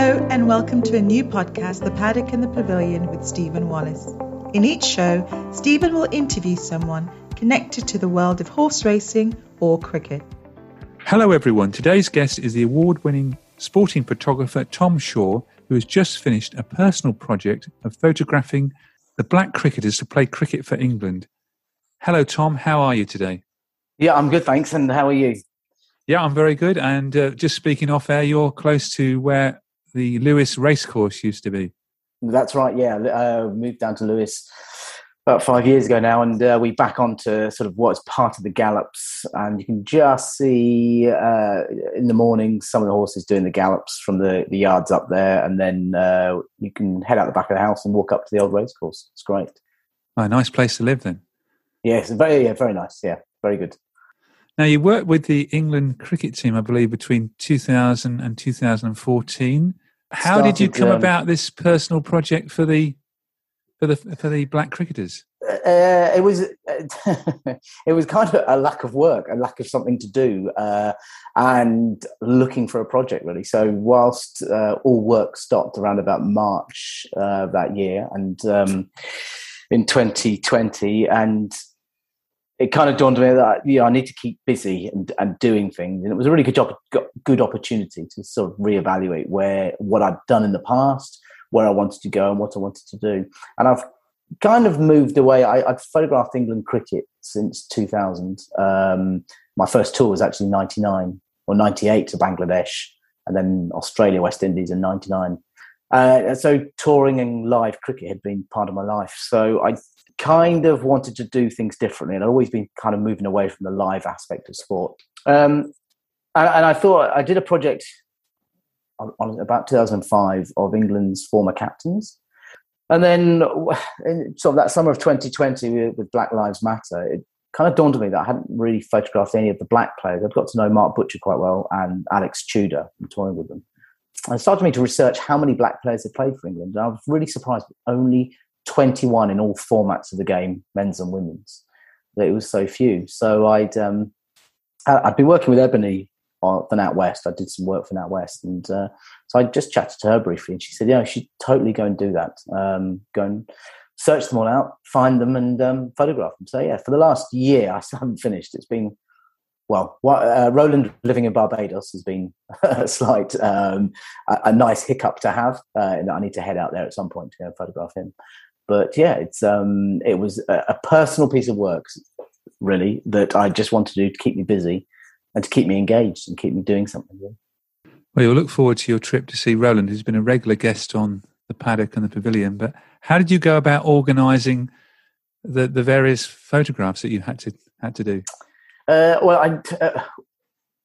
Hello, and welcome to a new podcast, The Paddock and the Pavilion, with Stephen Wallace. In each show, Stephen will interview someone connected to the world of horse racing or cricket. Hello, everyone. Today's guest is the award winning sporting photographer Tom Shaw, who has just finished a personal project of photographing the black cricketers to play cricket for England. Hello, Tom. How are you today? Yeah, I'm good, thanks. And how are you? Yeah, I'm very good. And uh, just speaking off air, you're close to where the Lewes racecourse used to be. That's right. Yeah, uh, moved down to Lewes about five years ago now, and uh, we back onto sort of what's part of the gallops, and you can just see uh, in the morning some of the horses doing the gallops from the, the yards up there, and then uh, you can head out the back of the house and walk up to the old racecourse. It's great. Oh, a nice place to live then. Yes, very yeah, very nice. Yeah, very good. Now, you worked with the England cricket team, I believe, between 2000 and 2014. How did you come um, about this personal project for the for the for the black cricketers? Uh, it was it was kind of a lack of work, a lack of something to do, uh, and looking for a project really. So whilst uh, all work stopped around about March uh, that year, and um, in 2020, and it kind of dawned on me that you know, I need to keep busy and, and doing things, and it was a really good job, good opportunity to sort of reevaluate where what I'd done in the past, where I wanted to go, and what I wanted to do, and I've kind of moved away. I, I'd photographed England cricket since 2000. Um, my first tour was actually 99 or 98 to Bangladesh, and then Australia, West Indies in 99. Uh, so touring and live cricket had been part of my life. So I kind of wanted to do things differently, and I'd always been kind of moving away from the live aspect of sport. Um, and, and I thought I did a project on, on about 2005 of England's former captains. And then, in sort of that summer of 2020 with, Black Lives Matter, it kind of dawned on me that I hadn't really photographed any of the black players. I'd got to know Mark Butcher quite well and Alex Tudor from touring with them. And it started me to research how many black players had played for England. And I was really surprised with only 21 in all formats of the game, men's and women's, that it was so few. So I'd, um, I'd been working with Ebony for NatWest. I did some work for NatWest. And uh, so I just chatted to her briefly and she said, yeah, should totally go and do that. Um, go and search them all out, find them and um, photograph them. So yeah, for the last year, I still haven't finished. It's been, well, uh, Roland living in Barbados has been a slight, um, a, a nice hiccup to have. Uh, and I need to head out there at some point to go and photograph him. But yeah, it's um, it was a, a personal piece of work, really, that I just wanted to do to keep me busy and to keep me engaged and keep me doing something. Well, you'll look forward to your trip to see Roland, who's been a regular guest on the paddock and the pavilion. But how did you go about organising the the various photographs that you had to had to do? Uh, well, I, uh,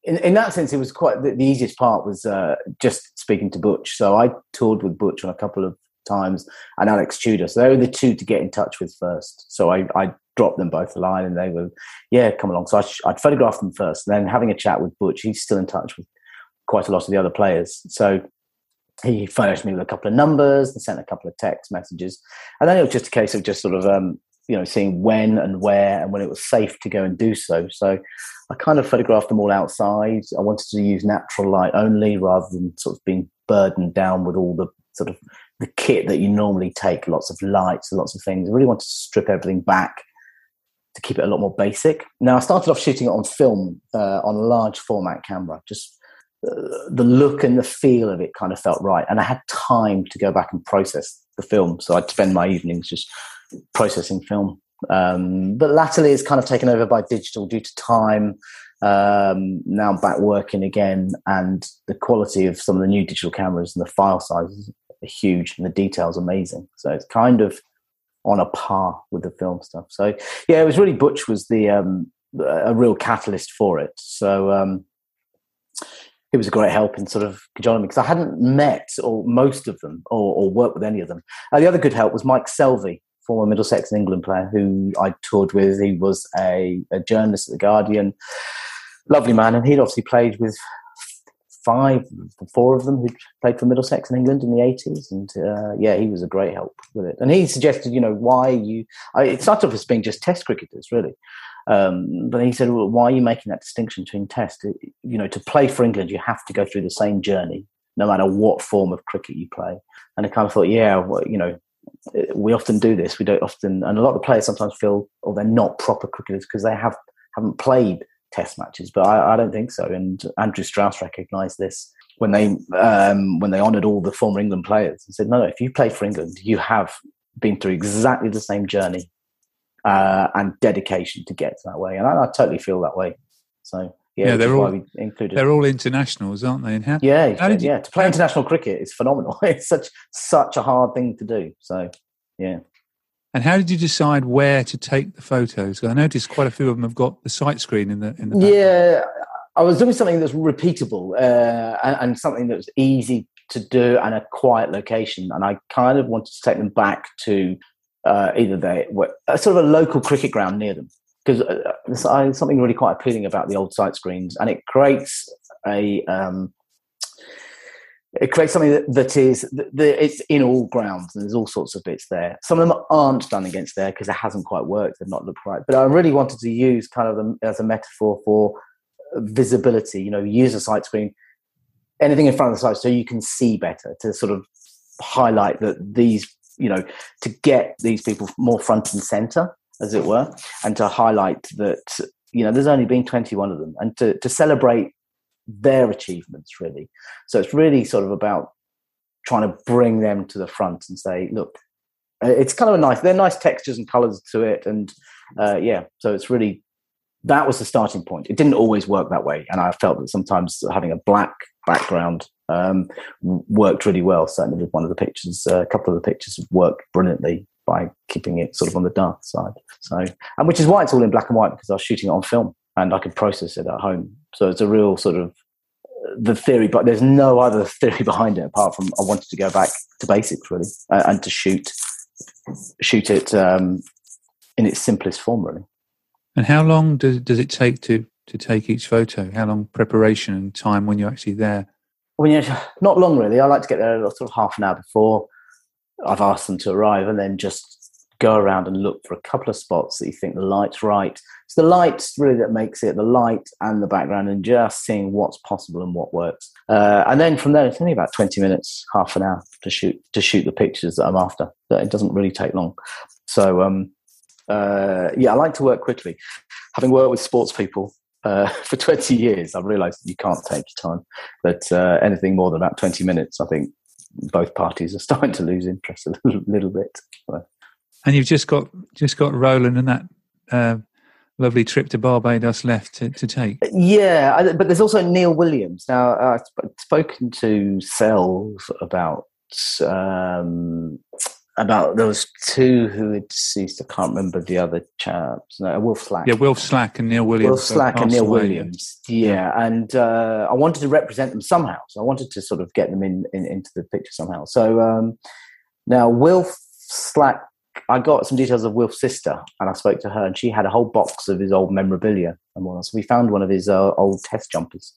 in in that sense, it was quite the, the easiest part was uh, just speaking to Butch. So I toured with Butch on a couple of times, and Alex Tudor. So they were the two to get in touch with first. So I, I dropped them both a line, and they were, yeah, come along. So I, I'd photograph them first, and then having a chat with Butch. He's still in touch with quite a lot of the other players. So he furnished me with a couple of numbers and sent a couple of text messages. And then it was just a case of just sort of, um, you know, seeing when and where and when it was safe to go and do so. So I kind of photographed them all outside. I wanted to use natural light only rather than sort of being burdened down with all the sort of the kit that you normally take, lots of lights, lots of things. I really wanted to strip everything back to keep it a lot more basic. Now I started off shooting it on film uh, on a large format camera, just the look and the feel of it kind of felt right. And I had time to go back and process the film. So I'd spend my evenings just processing film. Um, but latterly, it's kind of taken over by digital due to time. Um, now I'm back working again, and the quality of some of the new digital cameras and the file sizes huge, and the details amazing. So it's kind of on a par with the film stuff. So yeah, it was really Butch was the um, a real catalyst for it. So um, it was a great help in sort of cajoling me because I hadn't met or most of them or, or worked with any of them. Uh, the other good help was Mike Selvey, former Middlesex and England player who I toured with. He was a, a journalist at the Guardian, lovely man, and he'd obviously played with five, four of them who played for Middlesex in England in the eighties, and uh, yeah, he was a great help with it. And he suggested, you know, why you. I, it started off as being just Test cricketers, really, um, but he said, well, why are you making that distinction between test? You know, to play for England, you have to go through the same journey, no matter what form of cricket you play. And I kind of thought, yeah, well, you know, we often do this. We don't often, and a lot of the players sometimes feel, oh, they're not proper cricketers because they have haven't played test matches. But I, I don't think so. And Andrew Strauss recognised this when they um, when they honoured all the former England players and said, no, no, if you play for England, you have been through exactly the same journey uh, and dedication to get to that way. And I, I totally feel that way. So yeah, yeah they're all included. They're all internationals, aren't they? And how, yeah, how did you, yeah. To play international cricket is phenomenal. it's such such a hard thing to do. So yeah. And how did you decide where to take the photos? I noticed quite a few of them have got the sight screen in the in the. Yeah, I was doing something that's repeatable uh, and, and something that was easy to do and a quiet location, and I kind of wanted to take them back to uh, either they were uh, sort of a local cricket ground near them because uh, uh, something really quite appealing about the old sight screens, and it creates a um, it creates something that, that is that it's in all grounds and there's all sorts of bits there. Some of them aren't done against there because it hasn't quite worked; they've not looked right. But I really wanted to use kind of them as a metaphor for uh, visibility. You know, use a sight screen, anything in front of the sight, so you can see better to sort of highlight that these you know, to get these people more front and center, as it were, and to highlight that, you know, there's only been 21 of them and to, to celebrate their achievements, really. So it's really sort of about trying to bring them to the front and say, look, uh, it's kind of a nice, they're nice textures and colors to it. And uh, yeah, so it's really, that was the starting point. It didn't always work that way. And I felt that sometimes having a black background um, worked really well. Certainly with one of the pictures, uh, a couple of the pictures worked brilliantly by keeping it sort of on the dark side. So, and which is why it's all in black and white because I was shooting it on film and I could process it at home. So it's a real sort of the theory, but there's no other theory behind it apart from I wanted to go back to basics really uh, and to shoot shoot it um, in its simplest form really. And how long does does it take to to take each photo? How long preparation and time when you're actually there? When you're not long really. I like to get there sort of half an hour before I've asked them to arrive, and then just go around and look for a couple of spots that you think the light's right. It's the light really that makes it the light and the background, and just seeing what's possible and what works. Uh, and then from there, it's only about twenty minutes, half an hour to shoot to shoot the pictures that I'm after. It doesn't really take long. So um, uh, yeah, I like to work quickly. Having worked with sports people, uh, for 20 years, I've realized you can't take your time. But uh, anything more than about 20 minutes, I think both parties are starting to lose interest a little, little bit. And you've just got just got Roland and that uh, lovely trip to Barbados left to, to take. Yeah, but there's also Neil Williams. Now I've spoken to Sells about um, about was two who had deceased. I can't remember the other chaps. No, Wilf Slack. Yeah, Wilf Slack and Neil Williams. Wilf Slack and Neil Williams. Yeah, yeah. and uh, I wanted to represent them somehow. So I wanted to sort of get them in, in into the picture somehow. So um, now Wilf Slack, I got some details of Wilf's sister, and I spoke to her, and she had a whole box of his old memorabilia and whatnot. So we found one of his uh, old test jumpers,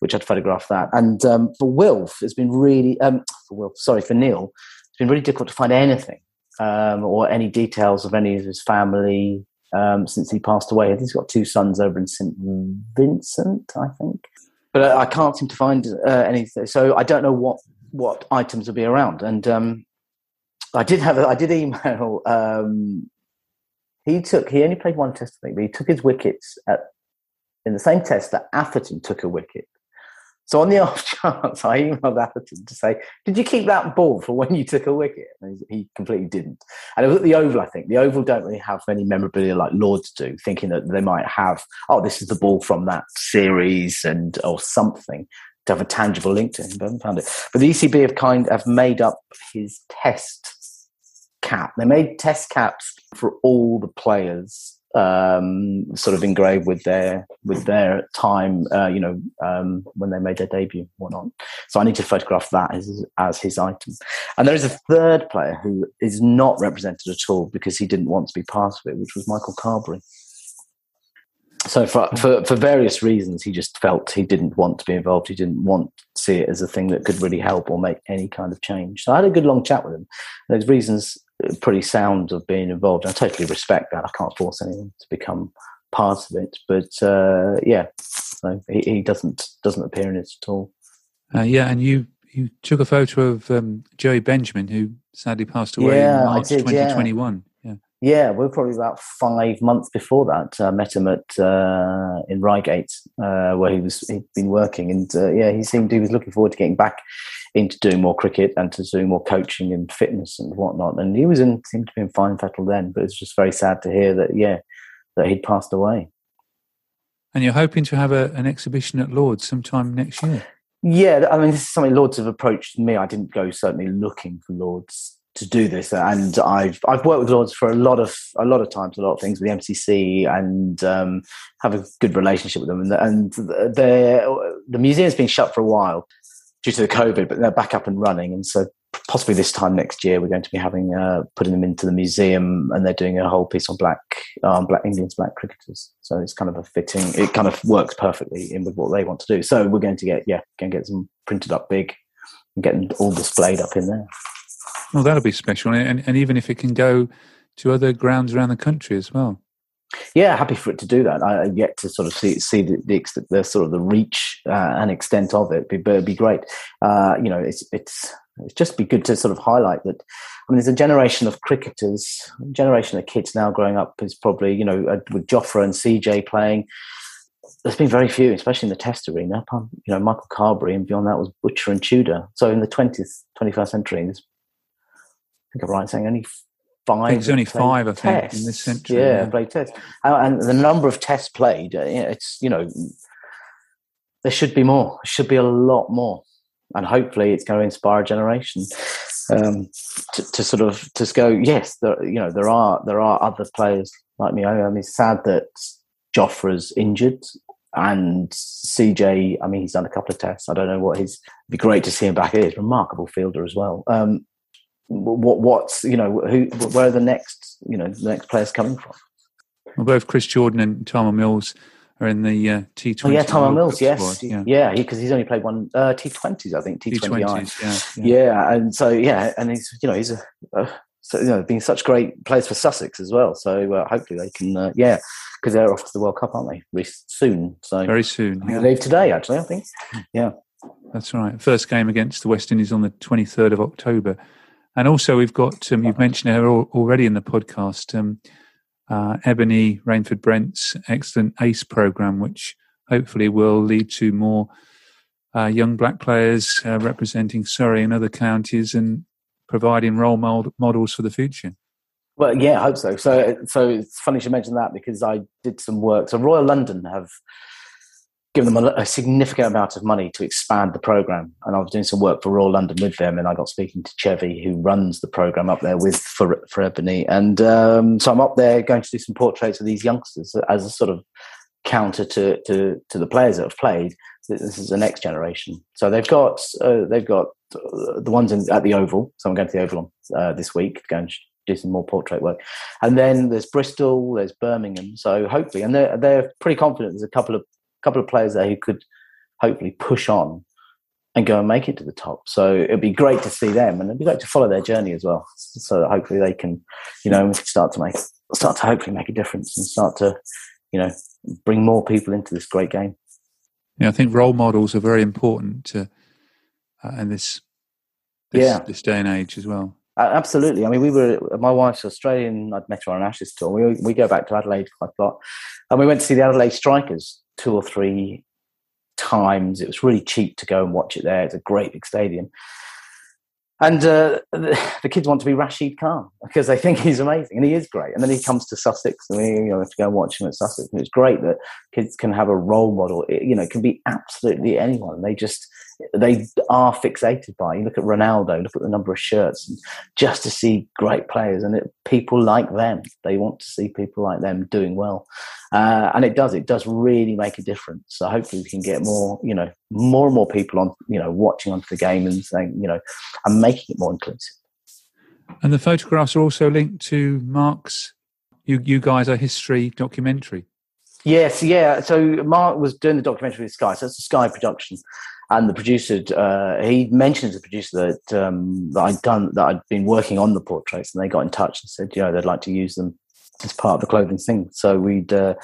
which I'd photographed that. And um, for Wilf, it's been really um, for Wilf, sorry for Neil, it's been really difficult to find anything um, or any details of any of his family um, since he passed away. He's got two sons over in St Vincent, I think, but I can't seem to find uh, anything. So I don't know what what items will be around. And um, I did have a, I did email. Um, he took he only played one test, I think, but he took his wickets at in the same test that Atherton took a wicket. So on the off chance, I emailed Atherton to say, "Did you keep that ball for when you took a wicket?" And he completely didn't. And it was at the Oval, I think. The Oval don't really have many memorabilia like Lords do, thinking that they might have, "Oh, this is the ball from that series," and or something to have a tangible link to him. But I haven't found it. But the ECB have kind have made up his test cap. They made test caps for all the players um, sort of engraved with their with their time, uh, you know, um, when they made their debut, whatnot. So I need to photograph that as as his item. And there is a third player who is not represented at all because he didn't want to be part of it, which was Michael Carberry. So for, for for various reasons, he just felt he didn't want to be involved. He didn't want to see it as a thing that could really help or make any kind of change. So I had a good long chat with him. There's reasons pretty sound of being involved. I totally respect that. I can't force anyone to become part of it, but uh, yeah, so he, he, doesn't doesn't appear in it at all. Uh, yeah, and you you took a photo of um, Joey Benjamin, who sadly passed away yeah, in March 2021. Yeah. yeah. we are probably about five months before that. I met him at uh, in Reigate, uh, where he was he'd been working, and uh, yeah, he seemed he was looking forward to getting back into doing more cricket and to doing more coaching and fitness and whatnot. And he was in seemed to be in fine fettle then, but it's just very sad to hear that yeah that he'd passed away. And you're hoping to have a, an exhibition at Lords sometime next year. Yeah, I mean, this is something Lords have approached me. I didn't go certainly looking for Lords to do this, and I've I've worked with Lords for a lot of a lot of times, a lot of things with the MCC, and um, have a good relationship with them. And, and the the museum's been shut for a while, due to the COVID, but they're back up and running. And so possibly this time next year, we're going to be having uh, putting them into the museum, and they're doing a whole piece on black, um, black England's black cricketers. So it's kind of a fitting. It kind of works perfectly in with what they want to do. So we're going to get yeah, going to get them printed up big and getting all displayed up in there. Well, that'll be special, and, and even if it can go to other grounds around the country as well. Yeah, happy for it to do that. I yet to sort of see see the, the, the sort of the reach uh, and extent of it. But it'd be great. Uh, you know, it's it's it's just be good to sort of highlight that. I mean, there's a generation of cricketers, generation of kids now growing up is probably you know uh, with Jofra and CJ playing. There's been very few, especially in the Test arena. You know, Michael Carberry, and beyond that was Butcher and Tudor. So in the 20th, 21st century, I think I'm right saying only five. there's only five, I think, in this century. Yeah, yeah. played tests, and the number of tests played. Uh, it's you know, there should be more. There should be a lot more, and hopefully, it's going to inspire a generation um, to, to, sort of to go. Yes, there, you know, there are there are other players like me. I mean, it's sad that Jofra's injured. And CJ, I mean, he's done a couple of tests. I don't know what his. It'd be great to see him back. He's is remarkable fielder as well. Um, what what's you know who where are the next you know the next players coming from? Well, both Chris Jordan and Tymal Mills are in the uh, T Twenty. Oh, yeah, Tymal Mills, yes, yeah, because yeah, he's only played one uh, T Twenties, I think T Twenty. Yeah, yeah, yeah, and so yeah, and he's you know he's a. Uh, so you know, being such great players for Sussex as well. So uh, hopefully they can, uh, yeah, because they're off to the World Cup, aren't they? Soon. So very soon. Yeah. They leave today, actually. I think. Yeah, that's right. First game against the West Indies on the twenty third of October. And also, we've got, um, you've mentioned her already in the podcast, um, uh, Ebony Rainford Brent's excellent ACE program, which hopefully will lead to more uh, young black players uh, representing Surrey and other counties and providing role models for the future. Well, yeah, I hope so. So, so it's funny you mention that because I did some work. So, Royal London have given them a, a, significant amount of money to expand the program. And I was doing some work for Royal London with them, and I got speaking to Chevy, who runs the program up there with for for Ebony. And um, so I'm up there going to do some portraits of these youngsters as a sort of counter to to, to the players that have played. This is the next generation. So they've got uh, they've got uh, the ones in, at the Oval. So I'm going to the Oval uh, this week to go and do some more portrait work. And then there's Bristol, there's Birmingham. So hopefully, and they're they're pretty confident. There's a couple of couple of players there who could hopefully push on and go and make it to the top. So it'd be great to see them, and it'd be great to follow their journey as well. So that hopefully they can, you know, start to make start to hopefully make a difference and start to, you know, bring more people into this great game. Yeah, I think role models are very important to, uh, in this, this yeah this day and age as well. Absolutely. I mean, we were my wife's Australian. I'd met her on Ashes tour. We we go back to Adelaide quite a lot, and we went to see the Adelaide Strikers two or three times. It was really cheap to go and watch it there. It's a great big stadium. And uh, the, the, kids want to be Rashid Khan because they think he's amazing, and he is great. And then he comes to Sussex, and we you know, have to go and watch him at Sussex. And it's great that kids can have a role model. It, you know, it can be absolutely anyone. They just they are fixated by. You look at Ronaldo, look at the number of shirts, and just to see great players and it, people like them. They want to see people like them doing well, uh, and it does. It does really make a difference. So hopefully we can get more, you know, more and more people on, you know, watching onto the game and saying, you know, and making it more inclusive. And the photographs are also linked to Mark's. You, you guys are history documentary. Yes, yeah. So Mark was doing the documentary with Sky, so it's a Sky production and the producer uh, he mentioned to the producer that um, that I'd done that I'd been working on the portraits, and they got in touch and said, you know, they'd like to use them as part of the clothing thing. So we'd uh,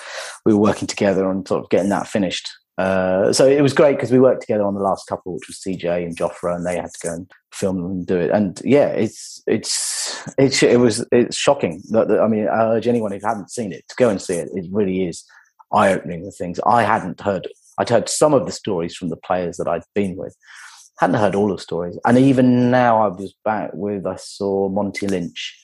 we were working together on sort of getting that finished. Uh, so it was great because we worked together on the last couple, which was CJ and Jofra, and they had to go and film them and do it. And yeah, it's it's it's it was it's shocking. That, I mean, I urge anyone who hadn't seen it to go and see it. It really is eye opening. The things I hadn't heard I'd heard some of the stories from the players that I'd been with. Hadn't heard all the stories. And even now I was back with, I saw Monty Lynch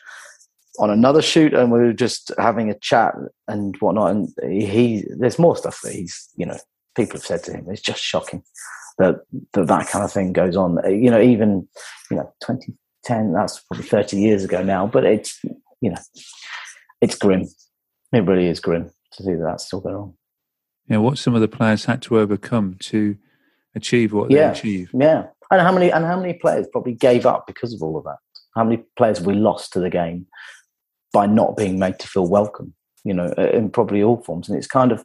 on another shoot and we were just having a chat and whatnot. And he, there's more stuff that he's, you know, people have said to him. It's just shocking that that, that kind of thing goes on. Uh, you know, even, you know, 2010, that's probably 30 years ago now, but it's, you know, it's grim. It really is grim to see that that's still going on you know, what some of the players had to overcome to achieve what yeah, they achieved. Yeah, and how many and how many players probably gave up because of all of that? How many players we lost to the game by not being made to feel welcome? You know, in probably all forms, and it's kind of.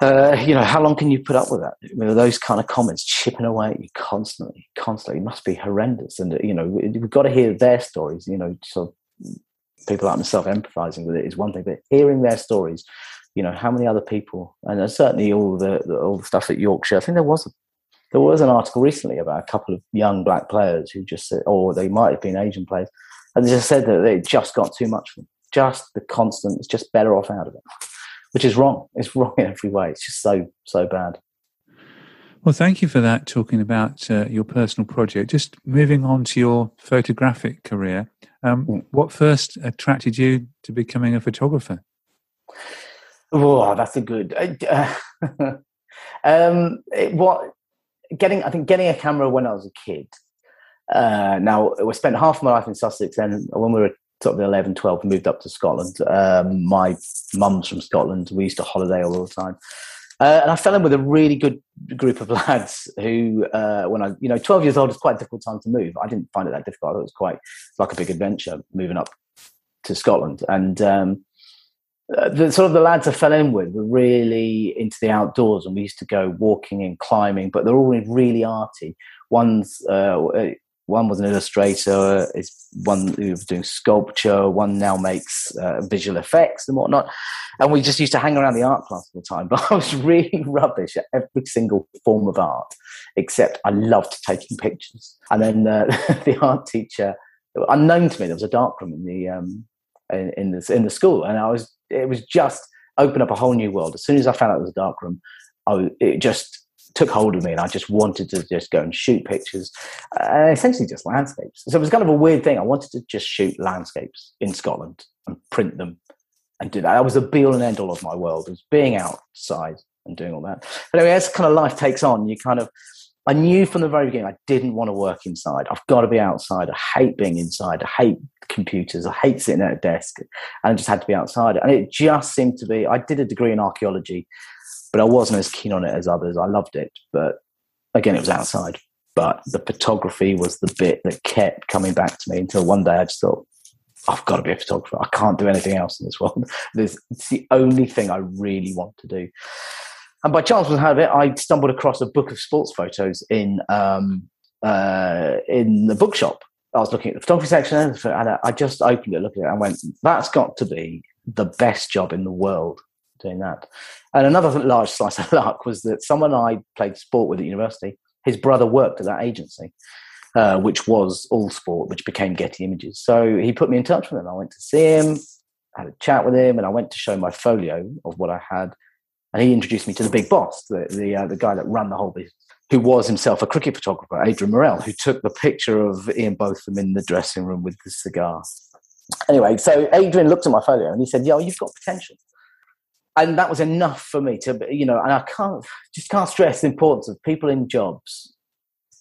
Uh, you know, how long can you put up with that? You know, those kind of comments chipping away at you constantly, constantly. It must be horrendous. And, you know, we've got to hear their stories, you know, so people like myself empathizing with it is one thing, but hearing their stories you know how many other people and certainly all the, the, all the stuff at Yorkshire. I think there was a, there was an article recently about a couple of young black players who just said, or they might have been Asian players, and they just said that they just got too much for them. Just the constant, it's just better off out of it, which is wrong. It's wrong in every way. It's just so so bad. Well, thank you for that. Talking about uh, your personal project, just moving on to your photographic career. Um, mm. What first attracted you to becoming a photographer? Oh, that's a good. Uh, um, it, what getting? I think getting a camera when I was a kid. Uh, now we spent half my life in Sussex, and when we were sort of 11, 12, moved up to Scotland. Um, my mum's from Scotland. We used to holiday all the time. Uh, and I fell in with a really good group of lads who, uh, when I, you know, 12 years old is quite a difficult time to move. I didn't find it that difficult. I thought It was quite like a big adventure moving up to Scotland. And um, uh, the sort of the lads I fell in with were really into the outdoors, and we used to go walking and climbing. But they're all really arty. One's uh, uh, one was an illustrator. Is one who was doing sculpture. One now makes uh, visual effects and whatnot. And we just used to hang around the art class all the time. But I was really rubbish at every single form of art, except I loved taking pictures. And then uh, the art teacher, unknown to me, there was a darkroom in the um, in, in the in the school, and I was it was just opened up a whole new world. As soon as I found out it was a dark room, I, it just took hold of me and I just wanted to just go and shoot pictures, uh, essentially just landscapes. So it was kind of a weird thing. I wanted to just shoot landscapes in Scotland and print them and do that. That was the be all and end all of my world, was being outside and doing all that. But anyway, as kind of life takes on, you kind of I knew from the very beginning I didn't want to work inside. I've got to be outside. I hate being inside. I hate computers. I hate sitting at a desk. And I just had to be outside. And it just seemed to be, I did a degree in archaeology, but I wasn't as keen on it as others. I loved it. But again, it was outside. But the photography was the bit that kept coming back to me until one day I just thought, I've got to be a photographer. I can't do anything else in this world. This, it's the only thing I really want to do. And by chance, was out it, I stumbled across a book of sports photos in um, uh, in the bookshop. I was looking at the photography section, and I just opened it, looked at it, and went, "That's got to be the best job in the world." Doing that, and another large slice of luck was that someone I played sport with at university, his brother worked at that agency, uh, which was Allsport, which became Getty Images. So he put me in touch with him. I went to see him, had a chat with him, and I went to show my folio of what I had and he introduced me to the big boss, the the, uh, the guy that ran the whole business, who was himself a cricket photographer, Adrian Murrell, who took the picture of Ian Botham in the dressing room with the cigar. Anyway, so Adrian looked at my folio and he said, "Yo, you've got potential." And that was enough for me to, you know, and I can't just can't stress the importance of people in jobs.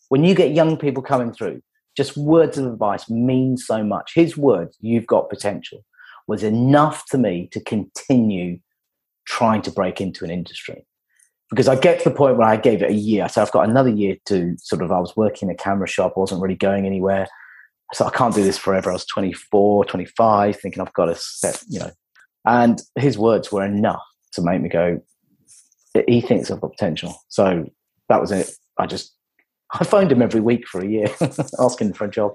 When you get young people coming through, just words of advice mean so much. His words, "You've got potential," was enough to me to continue trying to break into an industry. Because I get to the point where I gave it a year. So I've got another year to sort of, I was working in a camera shop, I wasn't really going anywhere. So I can't do this forever. I was 24, 25, thinking I've got to set, you know. And his words were enough to make me go, he thinks I've got potential. So that was it. I just, I phoned him every week for a year, asking for a job,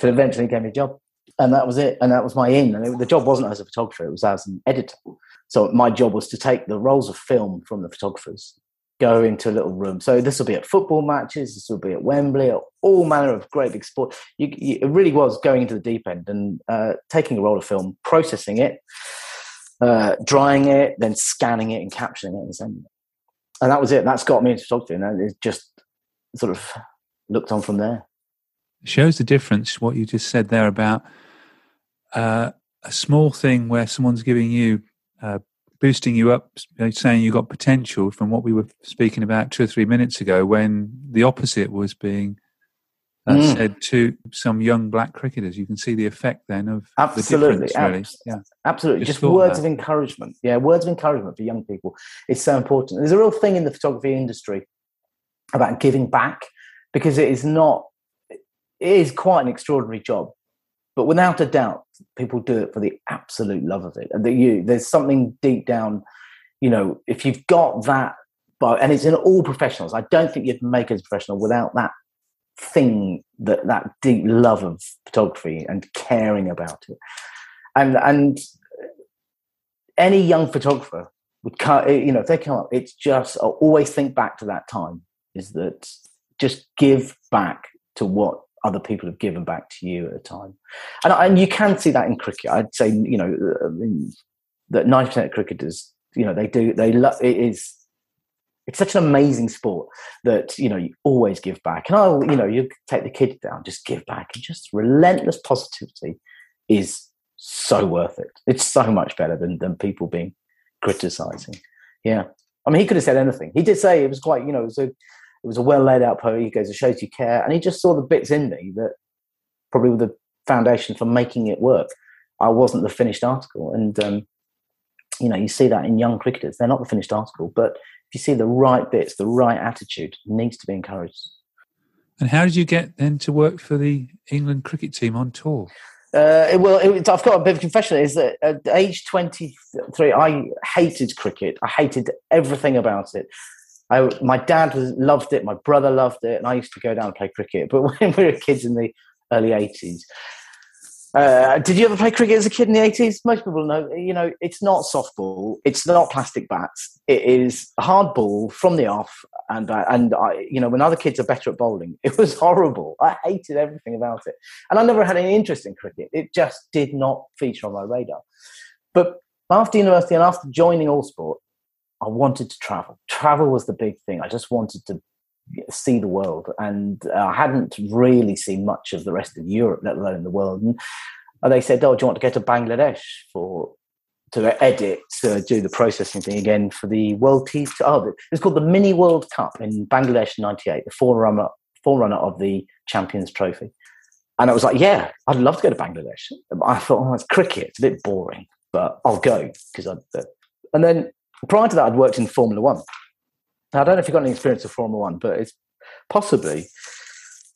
till eventually he gave me a job. And that was it. And that was my in. And it, the job wasn't as a photographer, it was as an editor. So my job was to take the rolls of film from the photographers, go into a little room. So this will be at football matches, this will be at Wembley, all manner of great big sport. You, you, it really was going into the deep end and uh, taking a roll of film, processing it, uh, drying it, then scanning it and capturing it and sending it. And that was it. That's got me into photography, and it just sort of looked on from there. Shows the difference. What you just said there about uh, a small thing where someone's giving you uh, boosting you up, saying you got potential from what we were speaking about two or three minutes ago, when the opposite was being uh, mm. said to some young black cricketers. You can see the effect then of absolutely, the really. yeah. absolutely. Just, Just words that. of encouragement. Yeah, words of encouragement for young people is so important. There's a real thing in the photography industry about giving back because it is not. It is quite an extraordinary job but without a doubt, people do it for the absolute love of it. And that you, there's something deep down, you know, if you've got that, but and it's in all professionals. I don't think you can make it a professional without that thing, that that deep love of photography and caring about it. And and any young photographer would, cut, you know, if they come up, it's just I'll always think back to that time. Is that just give back to what other people have given back to you at a time. And, and you can see that in cricket. I'd say, you know, uh, that 90% of cricketers, you know, they do, they love, it is, it's such an amazing sport that, you know, you always give back. And I'll, you know, you take the kid down, just give back and just relentless positivity is so worth it. It's so much better than, than people being criticizing. Yeah. I mean, he could have said anything. He did say it was quite, you know, it was a, was a well laid out poem. He goes, it shows you care. And he just saw the bits in me that probably were the foundation for making it work. I wasn't the finished article. And, um, you know, you see that in young cricketers. They're not the finished article, but if you see the right bits, the right attitude needs to be encouraged. And how did you get then to work for the England cricket team on tour? Uh, well, it, I've got a bit of confession. Is that at age 23, I hated cricket. I hated everything about it. I, my dad was, loved it, my brother loved it, and I used to go down and play cricket. But when we were kids in the early 80s, uh, did you ever play cricket as a kid in the 80s? Most people know, you know, it's not softball, it's not plastic bats, it is a hard ball from the off. And, uh, and I, you know, when other kids are better at bowling, it was horrible. I hated everything about it. And I never had any interest in cricket. It just did not feature on my radar. But after university and after joining Allsport, I wanted to travel. Travel was the big thing. I just wanted to see the world, and uh, I hadn't really seen much of the rest of Europe, let alone the world. And they said, "Oh, do you want to go to Bangladesh for to edit, to do the processing thing again for the World T? Oh, it's called the Mini World Cup in Bangladesh '98, the forerunner forerunner of the Champions Trophy." And I was like, "Yeah, I'd love to go to Bangladesh." I thought, "Oh, it's cricket. It's a bit boring, but I'll go because I." And then prior to that, I'd worked in Formula One. Now, I don't know if you've got any experience of Formula One, but it's possibly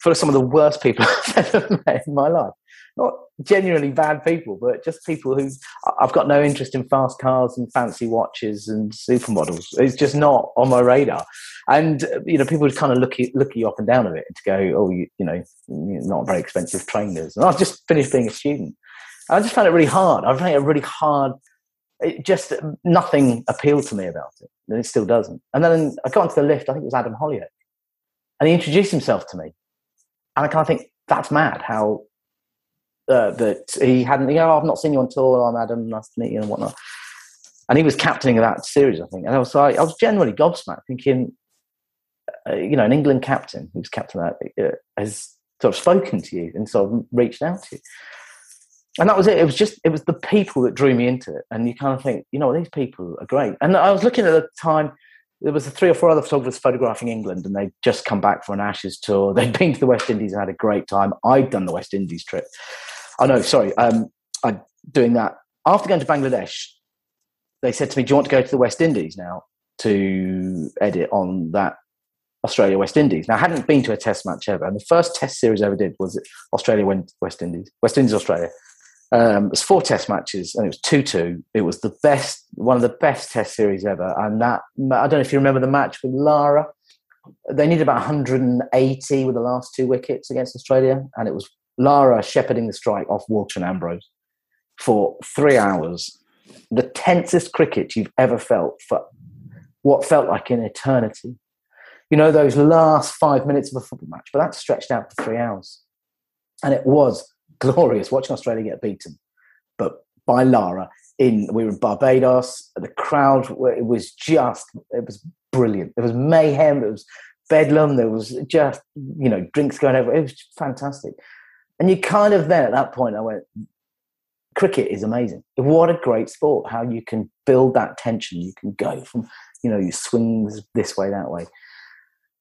for some of the worst people I've ever met in my life. not genuinely bad people, but just people who I've got no interest in fast cars and fancy watches and supermodels. It's just not on my radar. And uh, you know, people would kind of look you, look you up and down a bit to go, oh, you, you know, not very expensive trainers. And I've just finished being a student. I just found it really hard. I found it really hard. It just nothing appealed to me about it, and it still doesn't. And then I got into the lift. I think it was Adam Hollioake, and he introduced himself to me, and I kind of think that's mad. How uh, that he hadn't, you know, I've not seen you on tour. I'm Adam, nice to meet you, and whatnot. And he was captaining that series, I think. And I was like, I was generally gobsmacked, thinking, uh, you know, an England captain who's captain that uh, has sort of spoken to you and sort of reached out to you and that was it. It was just it was the people that drew me into it, and you kind of think, you know, these people are great. And I was looking at the time. There was three or four other photographers photographing England, and they'd just come back for an Ashes tour. They'd been to the West Indies and had a great time. I'd done the West Indies trip. Oh no, sorry, um, I doing that after going to Bangladesh. They said to me, "Do you want to go to the West Indies now to edit on that Australia West Indies. Now, I hadn't been to a test match ever, and the first test series I ever did was Australia Went West Indies, West Indies Australia. Um, it was four test matches and it was 2 2. It was the best, one of the best test series ever. And that, I don't know if you remember the match with Lara. They needed about 180 with the last two wickets against Australia. And it was Lara shepherding the strike off and Ambrose for three hours. The tensest cricket you've ever felt for what felt like an eternity. You know, those last five minutes of a football match, but that stretched out for three hours. And it was glorious watching Australia get beaten, but by Lara. In we were in Barbados. The crowd it was just it was brilliant. It was mayhem. It was bedlam. There was just you know drinks going over. It was fantastic. And you kind of then at that point I went, cricket is amazing. What a great sport! How you can build that tension. You can go from you know you swings this way that way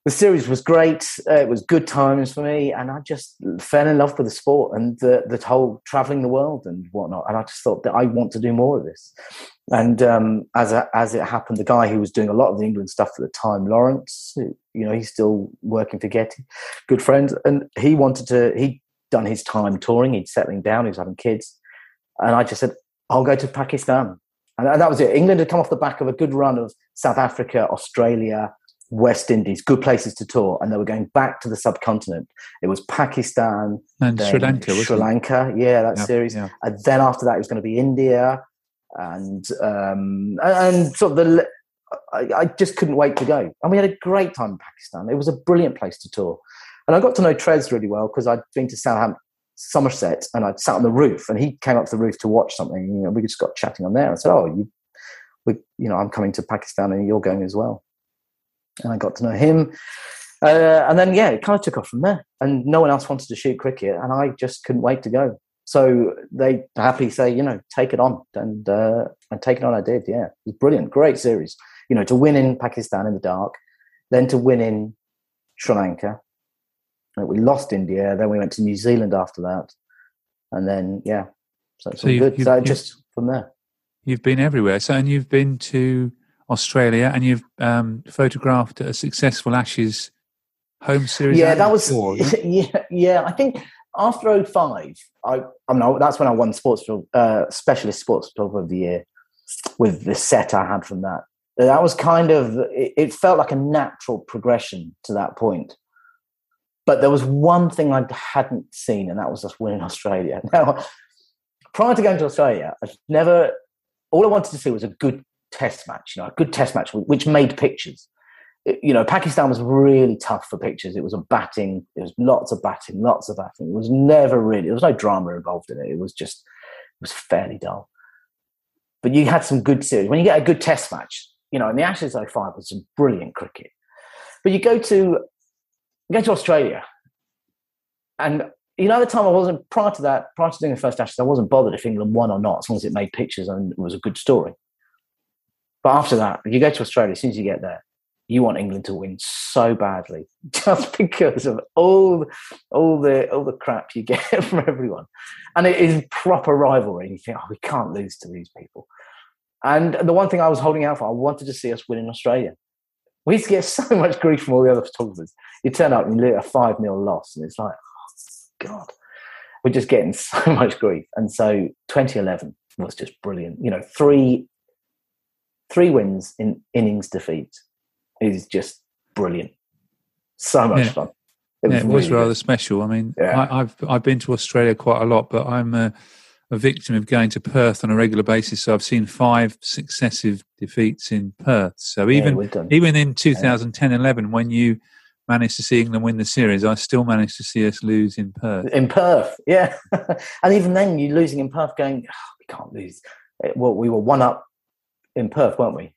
the series was great. Uh, it was good times for me, and I just fell in love with the sport and the, the whole traveling the world and whatnot. And I just thought that I want to do more of this. And um, as a, as it happened, the guy who was doing a lot of the England stuff at the time, Lawrence, you know, he's still working for Getty, good friend, and he wanted to. He'd done his time touring. He'd settling down. He was having kids, and I just said, "I'll go to Pakistan." And that was it. England had come off the back of a good run of South Africa, Australia, West Indies, good places to tour, and they were going back to the subcontinent. It was Pakistan and Sri Lanka. Sri Lanka, yeah, that yeah, series. yeah. And then after that, it was going to be India, and um, and sort of the. I, I just couldn't wait to go, and we had a great time in Pakistan. It was a brilliant place to tour, and I got to know Trez really well because I'd been to Southampton, Somerset, and I'd sat on the roof, and he came up to the roof to watch something. You know, we just got chatting on there. I said, "Oh, you, we, you know, I'm coming to Pakistan, and you're going as well." And I got to know him. Uh, and then, yeah, it kind of took off from there. And no one else wanted to shoot cricket, and I just couldn't wait to go. So they happily say, you know, take it on, and uh, and take it on. I did, yeah. It was brilliant, great series. You know, to win in Pakistan in the dark, then to win in Sri Lanka. We lost India, then we went to New Zealand after that, and then yeah, so it's So all you've- good. you've- so you've- just from there. You've been everywhere. So, and you've been to Australia and you've um, photographed a successful Ashes home series. yeah that was before, yeah? yeah i think after 05 i i mean that's when i won sports uh, specialist sports photographer of the year with the set i had from that that was kind of it, it felt like a natural progression to that point but there was one thing i hadn't seen and that was us winning australia now prior to going to australia I've never all i wanted to see was a good test match you know a good test match which made pictures you know, Pakistan was really tough for pictures. It was a batting, it was lots of batting, lots of batting. It was never really, there was no drama involved in it. It was just, it was fairly dull. But you had some good series. When you get a good test match, you know, and the Ashes 05 was some brilliant cricket. But you go to, you go to Australia, and you know, at the time I wasn't, prior to that, prior to doing the first Ashes, I wasn't bothered if England won or not, as long as it made pictures and it was a good story. But after that, you go to Australia, as soon as you get there, you want England to win so badly, just because of all all the all the crap you get from everyone, and it is proper rivalry. And you think, oh, we can't lose to these people. And the one thing I was holding out for, I wanted to see us win in Australia. We used to get so much grief from all the other photographers. You turn up and you get a five 0 loss, and it's like, oh God. we're just getting so much grief. And so 2011 was just brilliant. You know, three three wins in innings defeat is just brilliant. So much Yeah. fun. It, was yeah, it was really rather good. special. I mean, Yeah. I, I've I've been to Australia quite a lot, but I'm a, a victim of going to Perth on a regular basis. So I've seen five successive defeats in Perth. So even even in 2010-11, when you managed to see England win the series, I still managed to see us lose in Perth. in Perth, yeah. and even then, you're losing in Perth, going, "Oh, we can't lose. Well, we were one up in Perth, weren't we?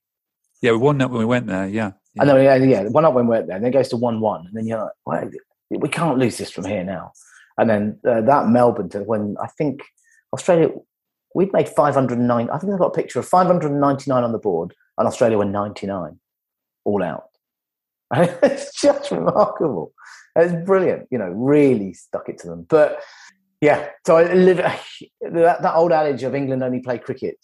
Yeah, we won that when we went there. Yeah, I know, yeah, yeah. One up when we went there, and then it goes to one-one, and then you're like, well, we can't lose this from here now. And then uh, that Melbourne, to when I think Australia, we'd made 509. I think I've got a picture of 599 on the board, and Australia were 99, all out. it's just remarkable. It's brilliant. You know, really stuck it to them. But yeah, so I live that, that old adage of England only play cricket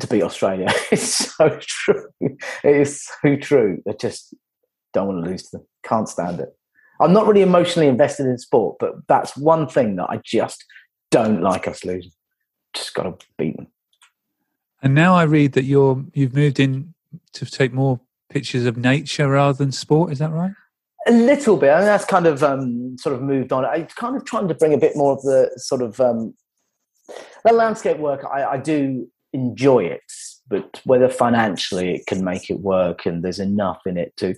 to beat Australia. It's so true. It is so true. I just don't want to lose to them. Can't stand it. I'm not really emotionally invested in sport, but that's one thing that I just don't like us losing. Just got to beat them. and now I read that you're you've moved in to take more pictures of nature rather than sport. Is that right? A little bit. I mean, that's kind of um, sort of moved on. I kind of trying to bring a bit more of the sort of um, the landscape work. I, I do enjoy it, but whether financially it can make it work and there's enough in it to.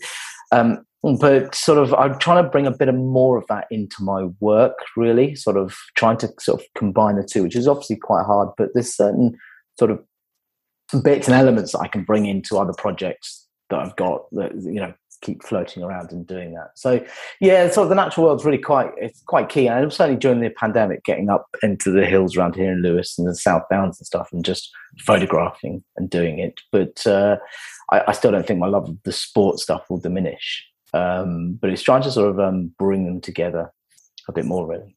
Um, but sort of, I'm trying to bring a bit of more of that into my work. Really, sort of trying to sort of combine the two, which is obviously quite hard. But there's certain sort of bits and elements that I can bring into other projects that I've got that you know keep floating around and doing that. So yeah, so the natural world's really quite it's quite key. And certainly during the pandemic, getting up into the hills around here in Lewes and the South Downs and stuff, and just photographing and doing it. But uh, I, I still don't think my love of the sport stuff will diminish. Um, but it's trying to sort of um, bring them together a bit more, really.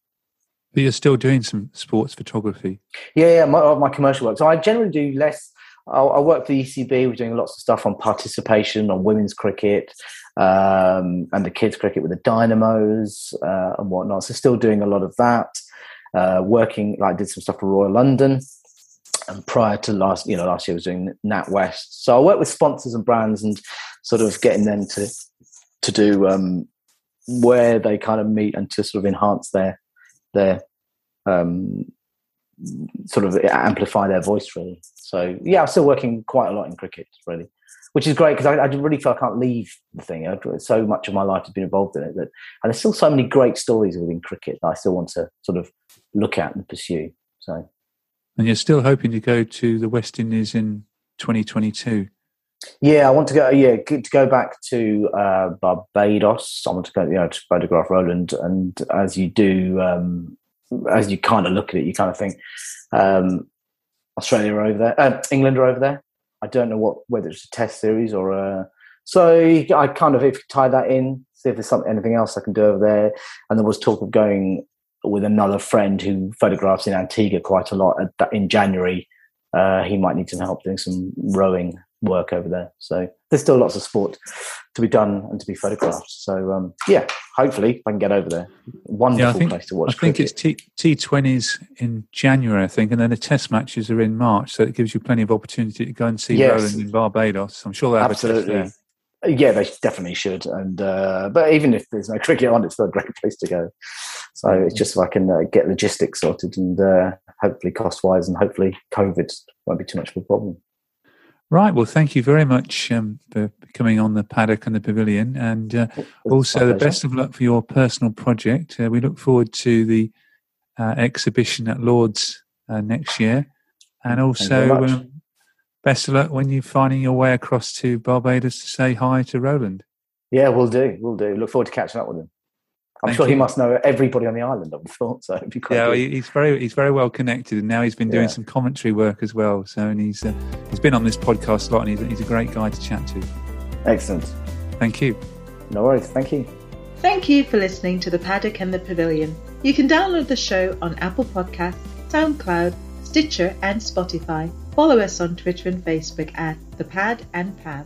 But you're still doing some sports photography. Yeah, yeah, my, my commercial work. So I generally do less. I, I work for the ECB. We're doing lots of stuff on participation, on women's cricket, um, and the kids' cricket with the Dynamos uh, and whatnot. So still doing a lot of that. Uh, working, like, did some stuff for Royal London. And prior to last, you know, last year I was doing NatWest. So I work with sponsors and brands and sort of getting them to to do um, where they kind of meet and to sort of enhance their their um, sort of amplify their voice really. So yeah, I'm still working quite a lot in cricket really, which is great because I, I really feel I can't leave the thing. I, so much of my life has been involved in it that, and there's still so many great stories within cricket that I still want to sort of look at and pursue. So And you're still hoping to go to the West Indies in 2022. yeah, I want to go. Yeah, to go back to uh, Barbados. I want to go, you know, to photograph Roland, and as you do, um, as you kind of look at it, you kind of think um, Australia are over there, uh, England are over there. I don't know what whether it's a test series or a. So I kind of if tie that in, see if there's something anything else I can do over there. And there was talk of going with another friend who photographs in Antigua quite a lot at, in January. Uh, he might need some help doing some rowing work over there. So there's still lots of sport to be done and to be photographed. So um, yeah, hopefully I can get over there. Wonderful Yeah, think place to watch. I think cricket. it's T twenties in January, I think, and then the Test matches are in March, so it gives you plenty of opportunity to go and see Yes. Roland in Barbados. I'm sure they have a absolutely. test there. Yeah, they definitely should. And uh, but even if there's no cricket on, it's still a great place to go. So it's just if I can uh, get logistics sorted and uh, hopefully cost wise and hopefully COVID won't be too much of a problem. Right. Well, thank you very much um, for coming on the paddock and the pavilion, and uh, also the best of luck for your personal project. Uh, we look forward to the uh, exhibition at Lords uh, next year, and also um, best of luck when you're finding your way across to Barbados to say hi to Roland. Yeah, we'll do. We'll do. Look forward to catching up with him. I'm Thank sure he must know everybody on the island. I would have thought so. It'd be quite Yeah, well, good. he's very he's very well connected, and now he's been doing Yeah. some commentary work as well. So, and he's uh, he's been on this podcast a lot, and he's, he's a great guy to chat to. Excellent. Thank you. No worries. Thank you. Thank you for listening to The Paddock and the Pavilion. You can download the show on Apple Podcasts, SoundCloud, Stitcher, and Spotify. Follow us on Twitter and Facebook at The Pad and Pav.